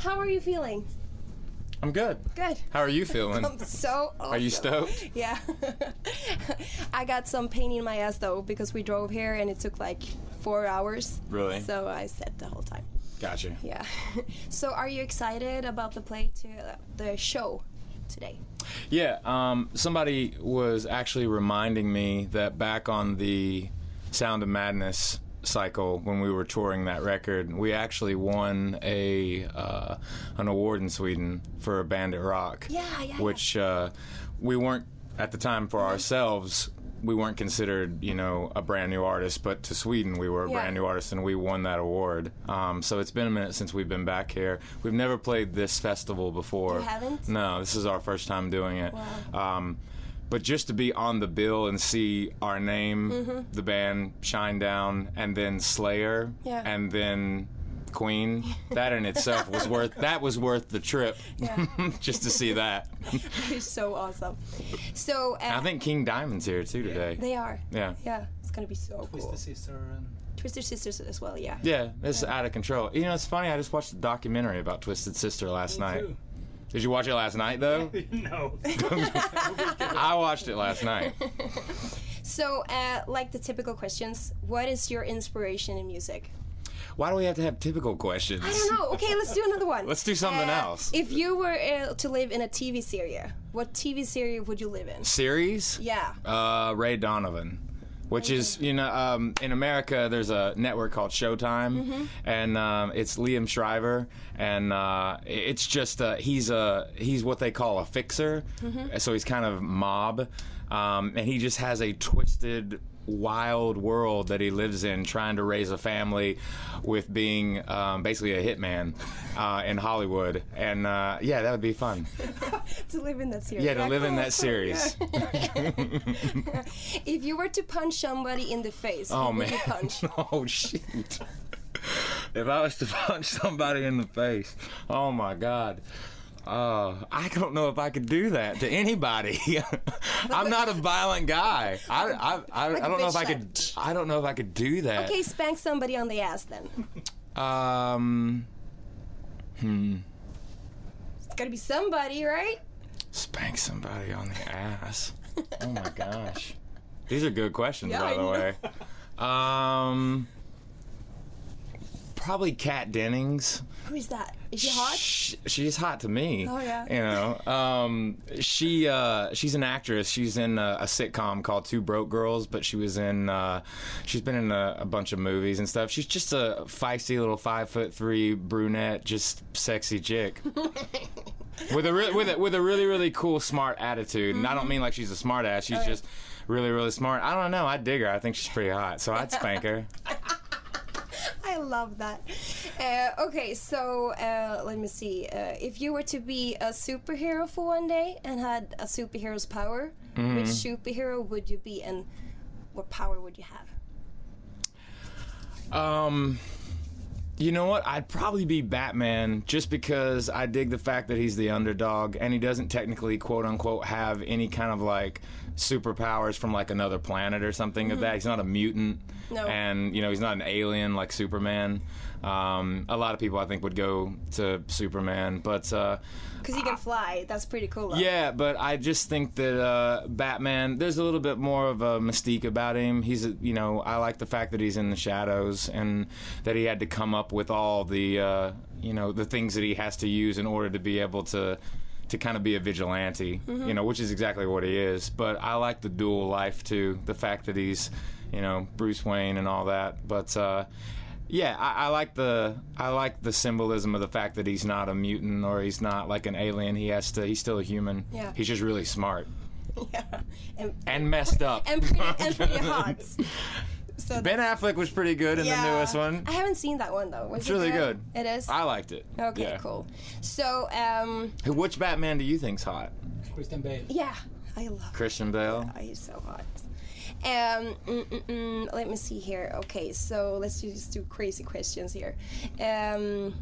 How are you feeling? I'm good. Good. How are you feeling? I'm so awesome. Are you stoked? Yeah. I got some pain in my ass though because we drove here and it took like four hours. Really? So I sat the whole time. Gotcha. Yeah. so are you excited about the play to uh, the show today? Yeah, um, somebody was actually reminding me that back on the Sound of Madness cycle when we were touring that record, we actually won a uh, an award in Sweden for a Bandit Rock. Yeah, yeah, yeah. Which uh, we weren't at the time for ourselves. We weren't considered, you know, a brand new artist, but to Sweden, we were a Yeah. brand new artist, and we won that award. Um, so it's been a minute since we've been back here. We've never played this festival before. You haven't? No, this is our first time doing it. Wow. Um, but just to be on the bill and see our name, Mm-hmm. the band Shinedown, and then Slayer, Yeah. and then Queen, that in itself was worth that was worth the trip, Yeah. just to see that. It's so awesome. So uh, I think King Diamond's here too today. they are. Yeah. Yeah. It's gonna be so Twisted cool. Sister and Twister Sisters as well. Yeah. Yeah, it's out of control. You know, it's funny. I just watched a documentary about Twisted Sister last night. too. Did you watch it last night though? no. I watched it last night. So, uh, like the typical questions, what is your inspiration in music? Why do we have to have typical questions? I don't know. Okay, let's do another one. Let's do something Uh, else. If you were uh, to live in a TV series, what TV series would you live in? Series? Yeah. Uh, Ray Donovan. Which is, you know, um, in America, there's a network called Showtime, Mm-hmm. and um, it's Liev Schreiber, and uh, it's just uh, he's a he's what they call a fixer, Mm-hmm. so he's kind of mob, um, and he just has a twisted, wild world that he lives in, trying to raise a family, with being um, basically a hitman uh, in Hollywood, and uh, yeah, that would be fun. to live in that series. Yeah, to live in that cool, series. yeah. if you were to punch somebody in the face, Oh who would man! you punch? oh shoot! if I was to punch somebody in the face, oh my god. Uh, I don't know if I could do that to anybody. I'm not a violent guy. I, I, I, Like I don't know if I could. I don't know if I could do that. okay, spank somebody on the ass then. Um, Hmm. It's gotta be somebody, right? spank somebody on the ass. Oh my gosh, these are good questions, Yeah, by the way. Um, probably Kat Dennings. Who is that? Is she hot? Sh- she's hot to me. Oh, yeah. You know, um, she uh, she's an actress. She's in a, a sitcom called Two Broke Girls, but she was in uh, she's been in a, a bunch of movies and stuff. She's just a feisty little five foot three brunette, just sexy chick. with a re- with a, with a really really cool smart attitude, and I don't mean like she's a smart ass. She's just really really smart. I don't know. I dig her. I think she's pretty hot, so I'd spank her. Love that. Uh, okay, so uh, let me see. Uh, if you were to be a superhero for one day and had a superhero's power, Mm-hmm. which superhero would you be and what power would you have? Um, you know what? I'd probably be Batman just because I dig the fact that he's the underdog and he doesn't technically, quote unquote, have any kind of like superpowers from like another planet or something of that. He's not a mutant. No. And, you know, he's not an alien like Superman. Um, a lot of people, I think, would go to Superman, but uh, Because he can fly. That's pretty cool. Though. yeah, but I just think that uh, Batman, there's a little bit more of a mystique about him. He's, you know, I like the fact that he's in the shadows and that he had to come up with all the, uh, you know, the things that he has to use in order to be able to. To kind of be a vigilante, you know, which is exactly what he is. But I like the dual life too. The fact that he's, you know, Bruce Wayne and all that. But uh, yeah, I, I like the I like the symbolism of the fact that he's not a mutant or he's not like an alien. He has to. He's still a human. Yeah. He's just really smart yeah. And, and messed up. and pretty, and pretty hot. So Ben Affleck was pretty good in yeah. the newest one. I haven't seen that one though. Was It's it really good. It is. I liked it. okay, Yeah. cool. So, um, Who- Which Batman do you think's hot? Christian Bale. yeah, I love. Christian Bale. Oh, he's so hot. Um, mm, mm, mm, let me see here. Okay, so let's just do crazy questions here. Um,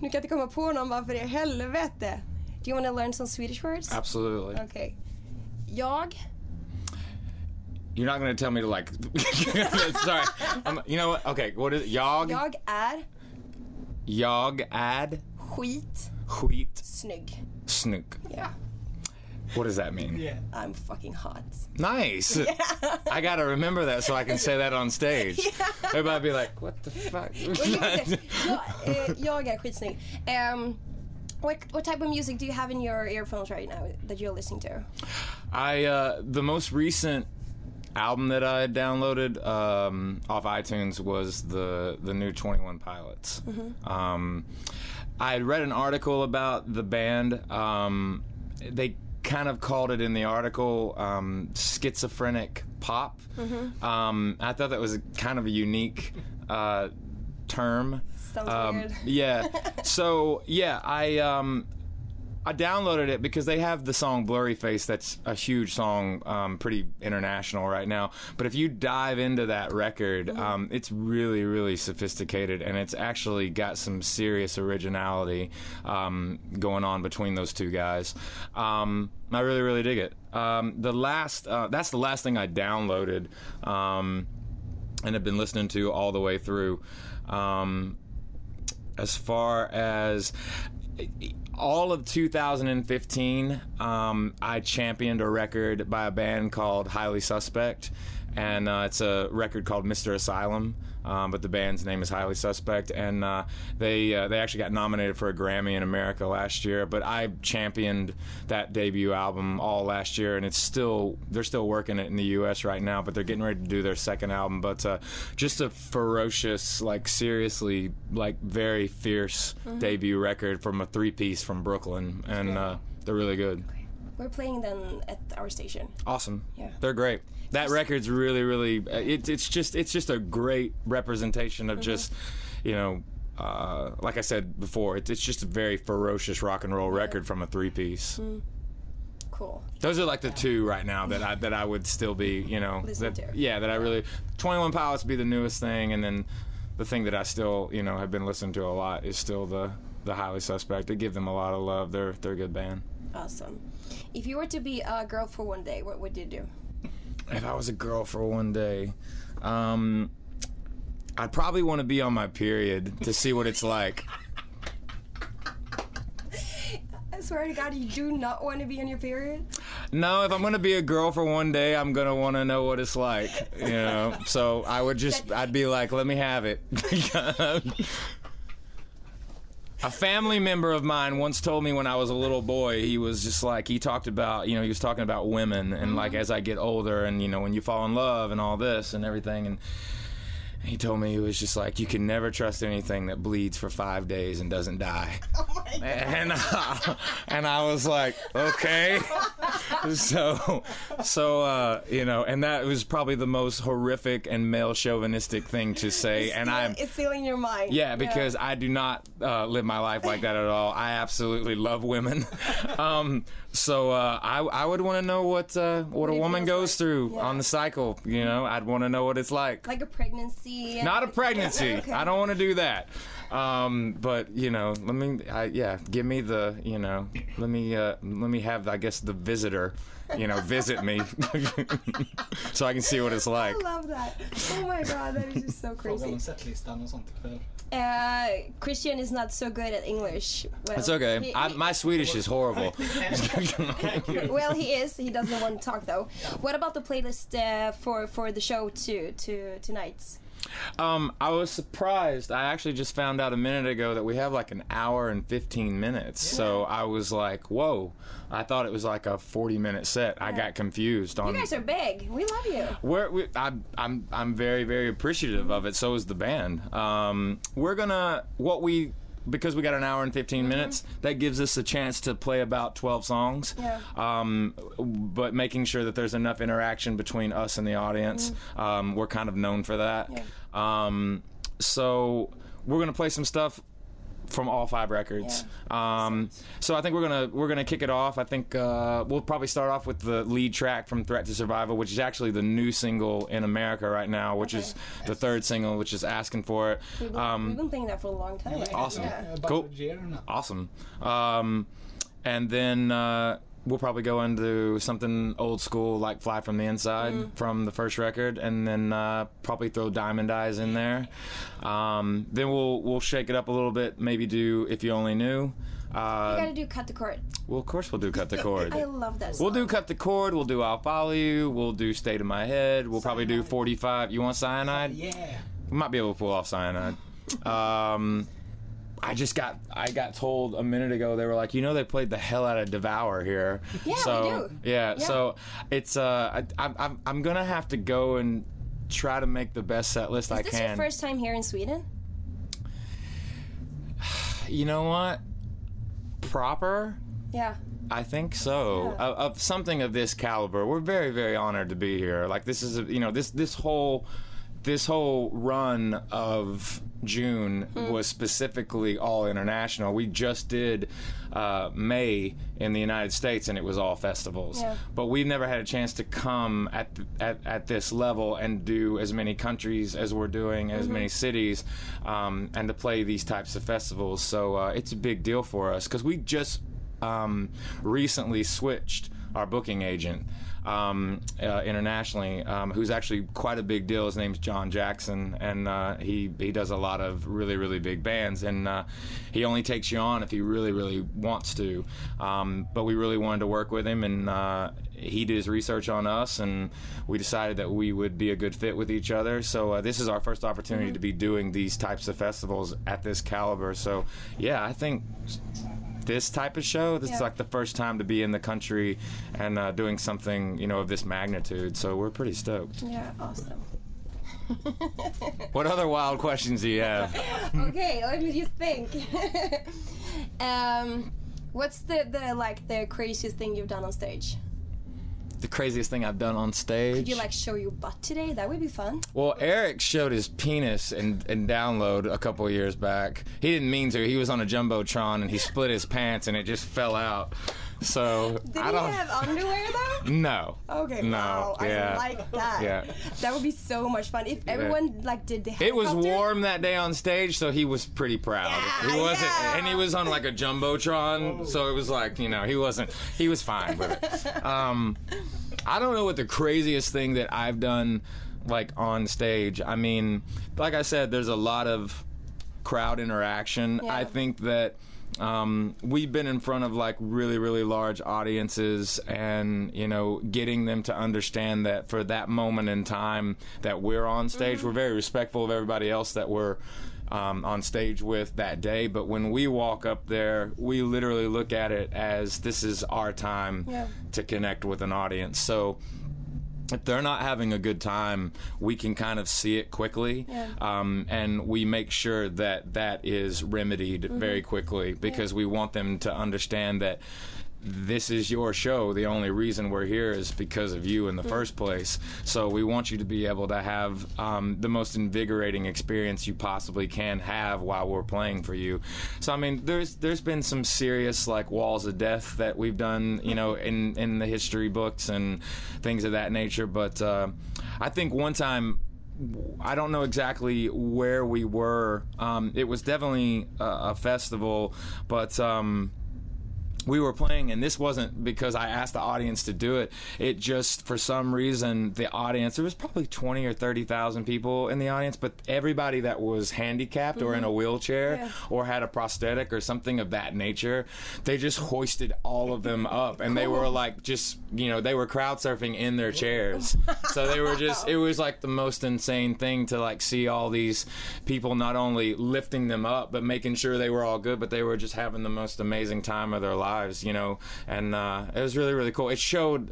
nu kan jag inte komma på någon bara för i helvete. Do you want to learn some Swedish words? Absolutely. Okay. Jag. You're not gonna tell me to like. Sorry. I'm, you know what? Okay. What is it? Jag? Jag är Jag ad Skit. Wheat Snygg. snook. Yeah. What does that mean? Yeah. I'm fucking hot. Nice. I gotta remember that so I can say that on stage. Everybody be like, "What the fuck?" Och jag, kan säga, jag, eh, jag är skitsnygg. Um, what, what type of music do you have in your earphones right now that you're listening to? I uh, the most recent album that I downloaded um, off iTunes was the the new Twenty One Pilots. Um, I had read an article about the band. Um, they kind of called it in the article um, schizophrenic pop. Um, I thought that was kind of a unique uh, term. Sounds Um, weird. yeah. So yeah, I um, I downloaded it because they have the song "Blurryface." That's a huge song, um, pretty international right now. But if you dive into that record, um, it's really, really sophisticated, and it's actually got some serious originality um, going on between those two guys. Um, I really, really dig it. Um, the last, uh, that's the last thing I downloaded. Um, and have been listening to all the way through. Um, as far as all of 2015, um, I championed a record by a band called Highly Suspect, and uh, it's a record called Mr. Asylum. Um, but the band's name is Highly Suspect, and uh, they uh, they actually got nominated for a Grammy in America last year. But I championed that debut album all last year, and it's still they're still working it in the U.S. right now. But they're getting ready to do their second album. But uh, just a ferocious, like seriously, like very fierce debut record from a three piece from Brooklyn, and uh, they're really good. We're playing them at our station. Awesome. Yeah. They're great. That record's really, really. uh, It's it's just it's just a great representation of just, you know, uh, like I said before, it's it's just a very ferocious rock and roll record from a three piece. Cool. Those are like the two right now that I that I would still be, you know, that, to. yeah, that I really. Twenty One Pilots would be the newest thing, and then the thing that I still, you know, have been listening to a lot is still the the Highly Suspect. I give them a lot of love. They're they're a good band. Awesome. If you were to be a girl for one day, what would you do? if I was a girl for one day, um, I'd probably want to be on my period to see what it's like. I swear to God, you do not want to be on your period. No, if I'm gonna be a girl for one day, I'm gonna want to know what it's like, you know. So I would just, I'd be like, let me have it. A family member of mine once told me when I was a little boy, he was just like, he talked about, you know, he was talking about women and like mm-hmm. as I get older and, you know, when you fall in love and all this and everything. And he told me he was just like, you can never trust anything that bleeds for five days and doesn't die. Oh my God. And, uh, and I was like, okay. so, so, uh, you know, and that was probably the most horrific and male chauvinistic thing to say. and Still- I'm, It's still in your mind. yeah, because I do not uh, live my life like that at all. I absolutely love women. um, so uh, I, I would want to know what uh, what a woman goes like. through Yeah. on the cycle. You know, I'd want to know what it's like. Like a pregnancy. And- Not a pregnancy. Okay. I don't want to do that. Um, but you know, let me, I, yeah, give me the, you know, let me, uh, let me have, I guess, the visitor, you know, visit me, so I can see what it's like. I love that. Oh my God, that is just so crazy. om setlistan och sånt ikväll. Uh, Christian is not so good at English. Well, It's okay. he- I, my Swedish is horrible. well, he is. He doesn't want to talk though. What about the playlist uh, for for the show to to tonight? Um, I was surprised. I actually just found out a minute ago that we have like an hour and 15 minutes. So I was like, whoa. I thought it was like a 40 minute set. I got confused on. You guys are big. We love you. We're, we, I, I'm I'm very very appreciative of it. So is the band. Um, we're gonna what we because we got an hour and 15 minutes. That gives us a chance to play about 12 songs. Yeah. Um, but making sure that there's enough interaction between us and the audience. Um, we're kind of known for that. Yeah. Um, so we're gonna play some stuff from all five records. Um, so I think we're gonna we're gonna kick it off. I think uh, we'll probably start off with the lead track from Threat to Survival, which is actually the new single in America right now, which is the third single, which is Asking for It. We've been, we've Um, been playing that for a long time. right? Awesome. Yeah. Cool. Awesome. Um, and then uh, we'll probably go into something old school like "Fly from the Inside" Mm-hmm. from the first record, and then uh, probably throw "Diamond Eyes" in there. Um, then we'll we'll shake it up a little bit. Maybe do "If You Only Knew." You Uh, gotta do cut the cord. well, of course, we'll do "Cut the Cord." I love that. We'll do cut the cord. We'll do I'll follow you. We'll do state of my head. We'll probably do 45. You want cyanide? Yeah. We might be able to pull off cyanide. Um, I just got I got told a minute ago they were like, you know, they played the hell out of Devour here. Yeah, we so, do. Yeah, Yeah. so it's uh, I, I'm I'm gonna have to go and try to make the best set list I Is this can. your first time here in Sweden? you know what? Proper. Yeah. I think so. Yeah. Of, of something of this caliber, we're very, very honored to be here. Like this is, a, you know, this this whole this whole run of June Hmm. was specifically all international. We just did uh, May in the United States, and it was all festivals. Yeah. But we've never had a chance to come at th- at, at this level and do as many countries as we're doing, as Mm-hmm. many cities, um, and to play these types of festivals. So uh, it's a big deal for us because we just um, recently switched our booking agent um, uh, internationally, um, who's actually quite a big deal. His name's John Jackson, and uh, he he does a lot of really really big bands, and uh, he only takes you on if he really really wants to. Um, but we really wanted to work with him, and uh, he did his research on us, and we decided that we would be a good fit with each other. So uh, this is our first opportunity to be doing these types of festivals at this caliber. So yeah, I think this type of show. This is like the first time to be in the country and uh, doing something, you know, of this magnitude. So we're pretty stoked. Yeah. Awesome. What other wild questions do you have? okay, let me just think. um, what's the, the like the craziest thing you've done on stage? The craziest thing I've done on stage. Could you like show your butt today? That would be fun. Well, Eric showed his penis in, in Download a couple years back. He didn't mean to. He was on a jumbotron and he split his pants and it just fell out. So Did I he don't. have underwear though? no. Okay, No. wow, yeah. I like that. Yeah. That would be so much fun if everyone like did the. It was warm that day on stage, so he was pretty proud. Yeah, he wasn't, yeah. and he was on like a jumbotron, so it was like you know he wasn't. He was fine with it. Um, I don't know what the craziest thing that I've done like on stage. I mean, like I said, there's a lot of crowd interaction. Yeah. I think that um, we've been in front of like really, really large audiences, and you know, getting them to understand that for that moment in time that we're on stage, we're very respectful of everybody else that we're. Um, on stage with that day, but when we walk up there, we literally look at it as this is our time Yeah. to connect with an audience. So if they're not having a good time, we can kind of see it quickly, Yeah. um, and we make sure that that is remedied Mm-hmm. very quickly because we want them to understand that this is your show. The only reason we're here is because of you in the first place. So we want you to be able to have um, the most invigorating experience you possibly can have while we're playing for you. So I mean, there's there's been some serious like walls of death that we've done, you know, in in the history books and things of that nature. But uh, I think one time. I don't know exactly where we were. Um, it was definitely a, a festival, but um, we were playing and this wasn't because i asked the audience to do it. It just for some reason the audience there was probably 20 or 30,000 people in the audience but everybody that was handicapped or in a mm-hmm. wheelchair Yeah. or had a prosthetic or something of that nature they just hoisted all of them up and they were like just you know they were crowd surfing in their chairs. So they were just it was like the most insane thing to like see all these people not only lifting them up but making sure they were all good but they were just having the most amazing time of their lives you know and uh, it was really really cool it showed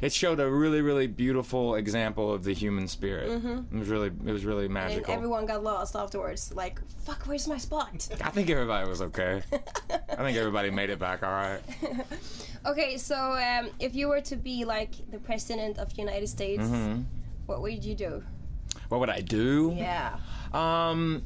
it showed a really really beautiful example of the human spirit it was really it was really Mm-hmm. And magical everyone got lost afterwards. Like, fuck, where's my spot? i think everybody was okay i think everybody made it back all right okay, so um, if you were to be like the president of United States, Mm-hmm. what would you do? what would i do Yeah. um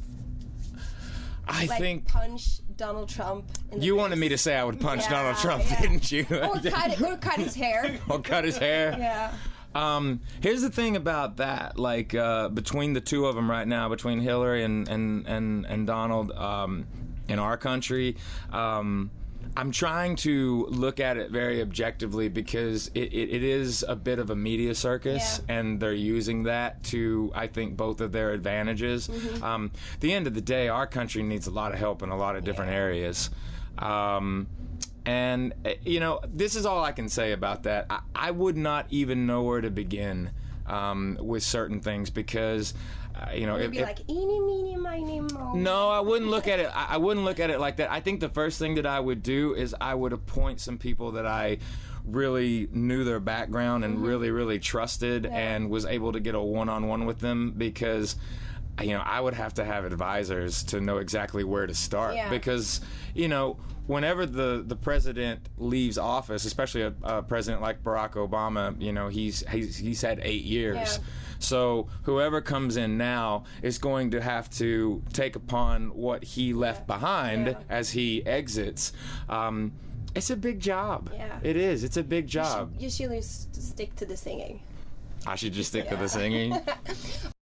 i Like think punch Donald Trump. In the you face. wanted me to say I would punch Yeah, Donald Trump, yeah. didn't you? Or cut, it, or cut his hair. or cut his hair. Yeah. Um, here's the thing about that. Like uh, between the two of them right now, between Hillary and and and, and Donald, um, in our country, um, I'm trying to look at it very objectively because it, it, it is a bit of a media circus, Yeah. and they're using that to, I think, both of their advantages. Mm-hmm. Um, at the end of the day, our country needs a lot of help in a lot of different Yeah. areas. Um, and, uh, you know, this is all I can say about that. I, I would not even know where to begin um, with certain things because, Uh, you know, if- be if- like, eeny, meeny, miny, mo. no, I wouldn't look at it. I, I wouldn't look at it like that. I think the first thing that I would do is I would appoint some people that I really knew their background and mm-hmm. really, really trusted, and was able to get a one-on-one with them because. You know, I would have to have advisors to know exactly where to start Yeah. because, you know, whenever the, the president leaves office, especially a, a president like Barack Obama, you know, he's he's, he's had eight years. Yeah. So whoever comes in now is going to have to take upon what he left behind Yeah. as he exits. Um, it's a big job. Yeah. It is. It's a big job. You should just stick to the singing. I should just stick to the singing.